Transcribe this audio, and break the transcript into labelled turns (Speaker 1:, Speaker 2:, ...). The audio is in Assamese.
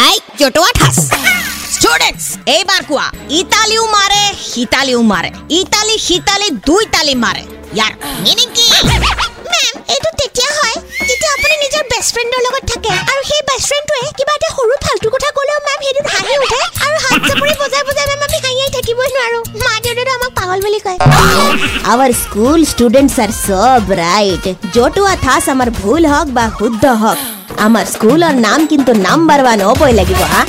Speaker 1: আই এইবাৰ কোৱা ইটালীও মাৰে সিটালীও মাৰে ইটালী সিটালী দুই তালি মাৰে ইয়াৰ মিনিং কি
Speaker 2: মেম এইটো তেতিয়া হয় যেতিয়া আপুনি নিজৰ বেষ্ট ফ্ৰেণ্ডৰ লগত থাকে আৰু সেই বেষ্ট ফ্ৰেণ্ডটোৱে কিবা এটা সৰু ফাল্টু কথা ক'লেও মেম সেইটোত হাঁহি উঠে আৰু হাত চাপৰি বজাই বজাই মেম আমি হাঁহিয়াই থাকিবই নোৱাৰো মা দেউতাটো আমাক পাগল বুলি কয়
Speaker 3: আৱাৰ স্কুল ষ্টুডেণ্টছ আৰ চ ব্ৰাইট জতুৱা থাচ আমাৰ ভুল হওক বা শুদ্ধ হওক আমাৰ স্কুলৰ নাম কিন্তু নাম্বাৰ ওৱান হ'বই লাগিব হা